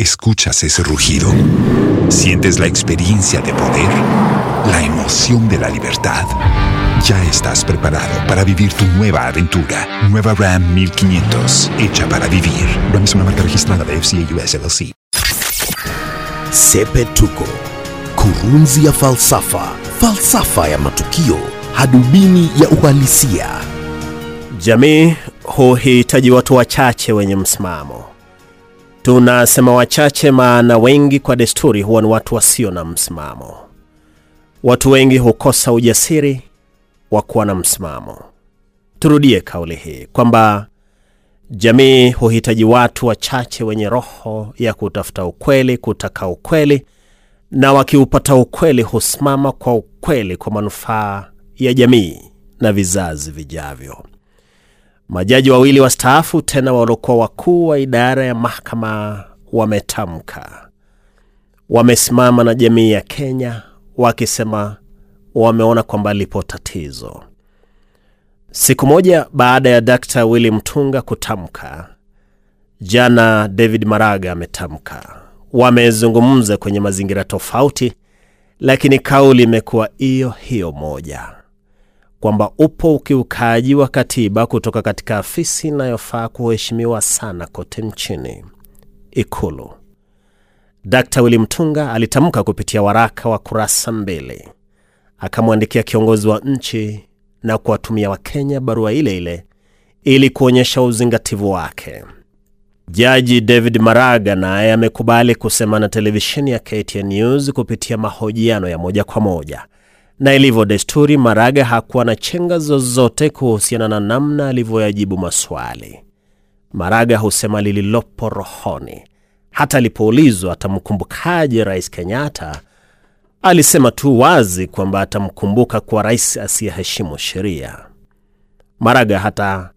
¿Escuchas ese rugido? ¿Sientes la experiencia de poder? ¿La emoción de la libertad? Ya estás preparado para vivir tu nueva aventura. Nueva Ram 1500, hecha para vivir. Ram es una marca registrada de FCA US LLC. Sepetuko, kurunzi ya falsafa, falsafa ya matukio, hadubini ya uhalisia. Jamii huhitaji watu wachache wenye msimamo. Tunasema wachache maana wengi kwa desturi huwa ni watu wasio na msimamo. Watu wengi hukosa ujasiri wa kuwa na msimamo. Turudie kauli hii kwamba jamii huhitaji watu wachache wenye roho ya kutafuta ukweli, kutaka ukweli, na wakiupata ukweli husimama kwa ukweli kwa manufaa ya jamii na vizazi vijavyo. Majaji wawili wastaafu tena waliokuwa wakuu wa idara ya mahakama wametamka, wamesimama na jamii ya Kenya wakisema wameona kwamba lipo tatizo. Siku moja baada ya Dr. Willy Mtunga kutamka, jana David Maraga ametamka. Wamezungumza kwenye mazingira tofauti, lakini kauli imekuwa hiyo hiyo moja kwamba upo ukiukaji wa katiba kutoka katika afisi inayofaa kuheshimiwa sana kote nchini, Ikulu. Dkt Willy Mtunga alitamka kupitia waraka wa kurasa mbili, akamwandikia kiongozi wa nchi na kuwatumia Wakenya barua ile ile ili kuonyesha uzingativu wake. Jaji David Maraga naye amekubali kusema na televisheni ya KTN News kupitia mahojiano ya moja kwa moja na ilivyo desturi, Maraga hakuwa na chenga zozote kuhusiana na namna alivyoyajibu maswali. Maraga husema lililopo rohoni. Hata alipoulizwa atamkumbukaje Rais Kenyatta, alisema tu wazi kwamba atamkumbuka kwa rais asiyeheshimu sheria. Maraga hata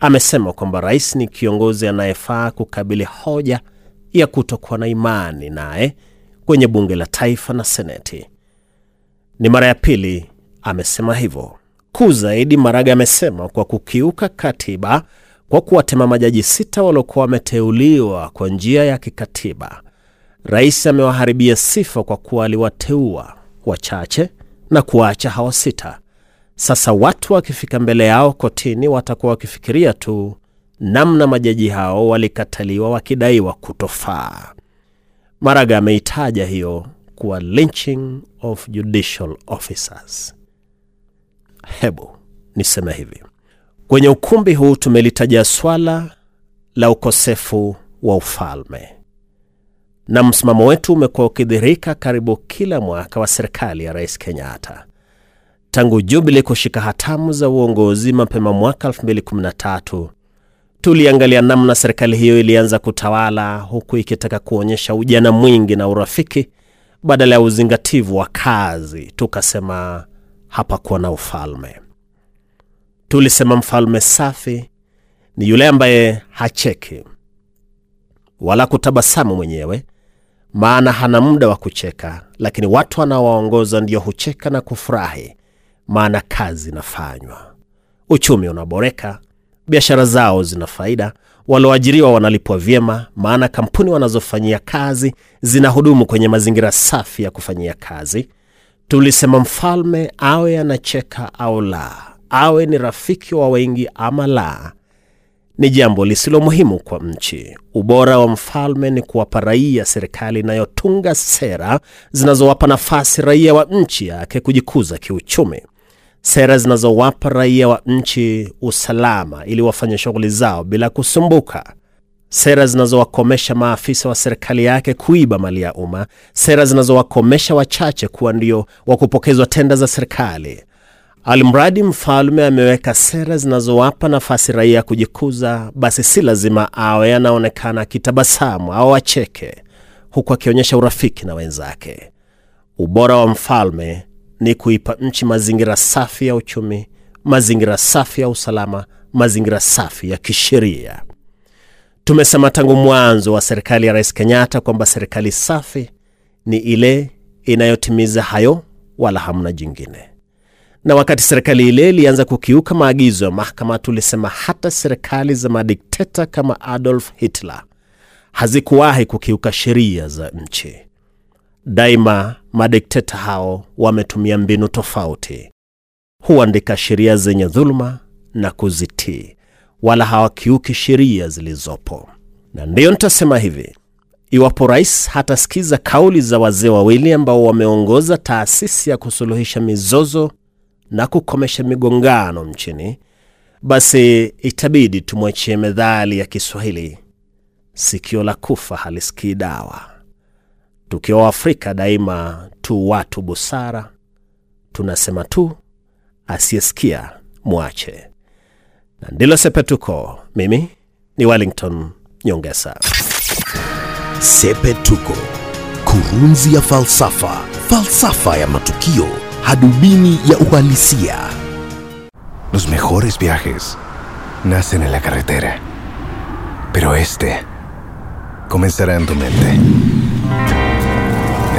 amesema kwamba rais ni kiongozi anayefaa kukabili hoja ya kutokuwa na imani naye kwenye bunge la taifa na seneti. Ni mara ya pili amesema hivyo. Kuu zaidi, Maraga amesema kwa kukiuka katiba kwa kuwatema majaji sita waliokuwa wameteuliwa kwa njia ya kikatiba, rais amewaharibia sifa kwa kuwa aliwateua wachache na kuwaacha hawa sita. Sasa watu wakifika mbele yao kotini watakuwa wakifikiria tu namna majaji hao walikataliwa wakidaiwa kutofaa. Maraga ameitaja hiyo kuwa lynching of judicial officers. Hebu niseme hivi, kwenye ukumbi huu tumelitaja swala la ukosefu wa ufalme, na msimamo wetu umekuwa ukidhihirika karibu kila mwaka wa serikali ya Rais Kenyatta. Tangu Jubili kushika hatamu za uongozi mapema mwaka 2013 tuliangalia namna serikali hiyo ilianza kutawala huku ikitaka kuonyesha ujana mwingi na urafiki badala ya uzingativu wa kazi. Tukasema hapakuwa na ufalme. Tulisema mfalme safi ni yule ambaye hacheki wala kutabasamu mwenyewe, maana hana muda wa kucheka, lakini watu anaowaongoza ndio hucheka na kufurahi, maana kazi inafanywa, uchumi unaboreka, biashara zao zina faida, walioajiriwa wanalipwa vyema, maana kampuni wanazofanyia kazi zinahudumu kwenye mazingira safi ya kufanyia kazi. Tulisema mfalme awe anacheka au la, awe ni rafiki wa wengi ama la, ni jambo lisilo muhimu kwa nchi. Ubora wa mfalme ni kuwapa raia serikali inayotunga sera zinazowapa nafasi raia wa nchi yake kujikuza kiuchumi, sera zinazowapa raia wa nchi usalama ili wafanye shughuli zao bila kusumbuka, sera zinazowakomesha maafisa wa serikali yake kuiba mali ya umma, sera zinazowakomesha wachache kuwa ndio wa kupokezwa tenda za serikali. Almradi mfalme ameweka sera zinazowapa nafasi raia kujikuza, basi si lazima awe anaonekana akitabasamu au acheke, huku akionyesha urafiki na wenzake. Ubora wa mfalme ni kuipa nchi mazingira safi ya uchumi, mazingira safi ya usalama, mazingira safi ya kisheria. Tumesema tangu mwanzo wa serikali ya Rais Kenyatta kwamba serikali safi ni ile inayotimiza hayo, wala hamna jingine. Na wakati serikali ile ilianza kukiuka maagizo ya mahakama, tulisema hata serikali za madikteta kama Adolf Hitler hazikuwahi kukiuka sheria za nchi. Daima madikteta hao wametumia mbinu tofauti. Huandika sheria zenye dhuluma na kuzitii, wala hawakiuki sheria zilizopo. Na ndiyo nitasema hivi, iwapo rais hatasikiza kauli za wazee wawili ambao wameongoza taasisi ya kusuluhisha mizozo na kukomesha migongano nchini, basi itabidi tumwachie methali ya Kiswahili, sikio la kufa halisikii dawa. Tukiwa Afrika daima tu watu busara, tunasema tu asiyesikia mwache. Na ndilo Sepetuko. Mimi ni Wellington Nyongesa. Sepetuko, kurunzi ya falsafa, falsafa ya matukio, hadubini ya uhalisia. Los mejores viajes nacen en la carretera, pero este comenzará en tu mente.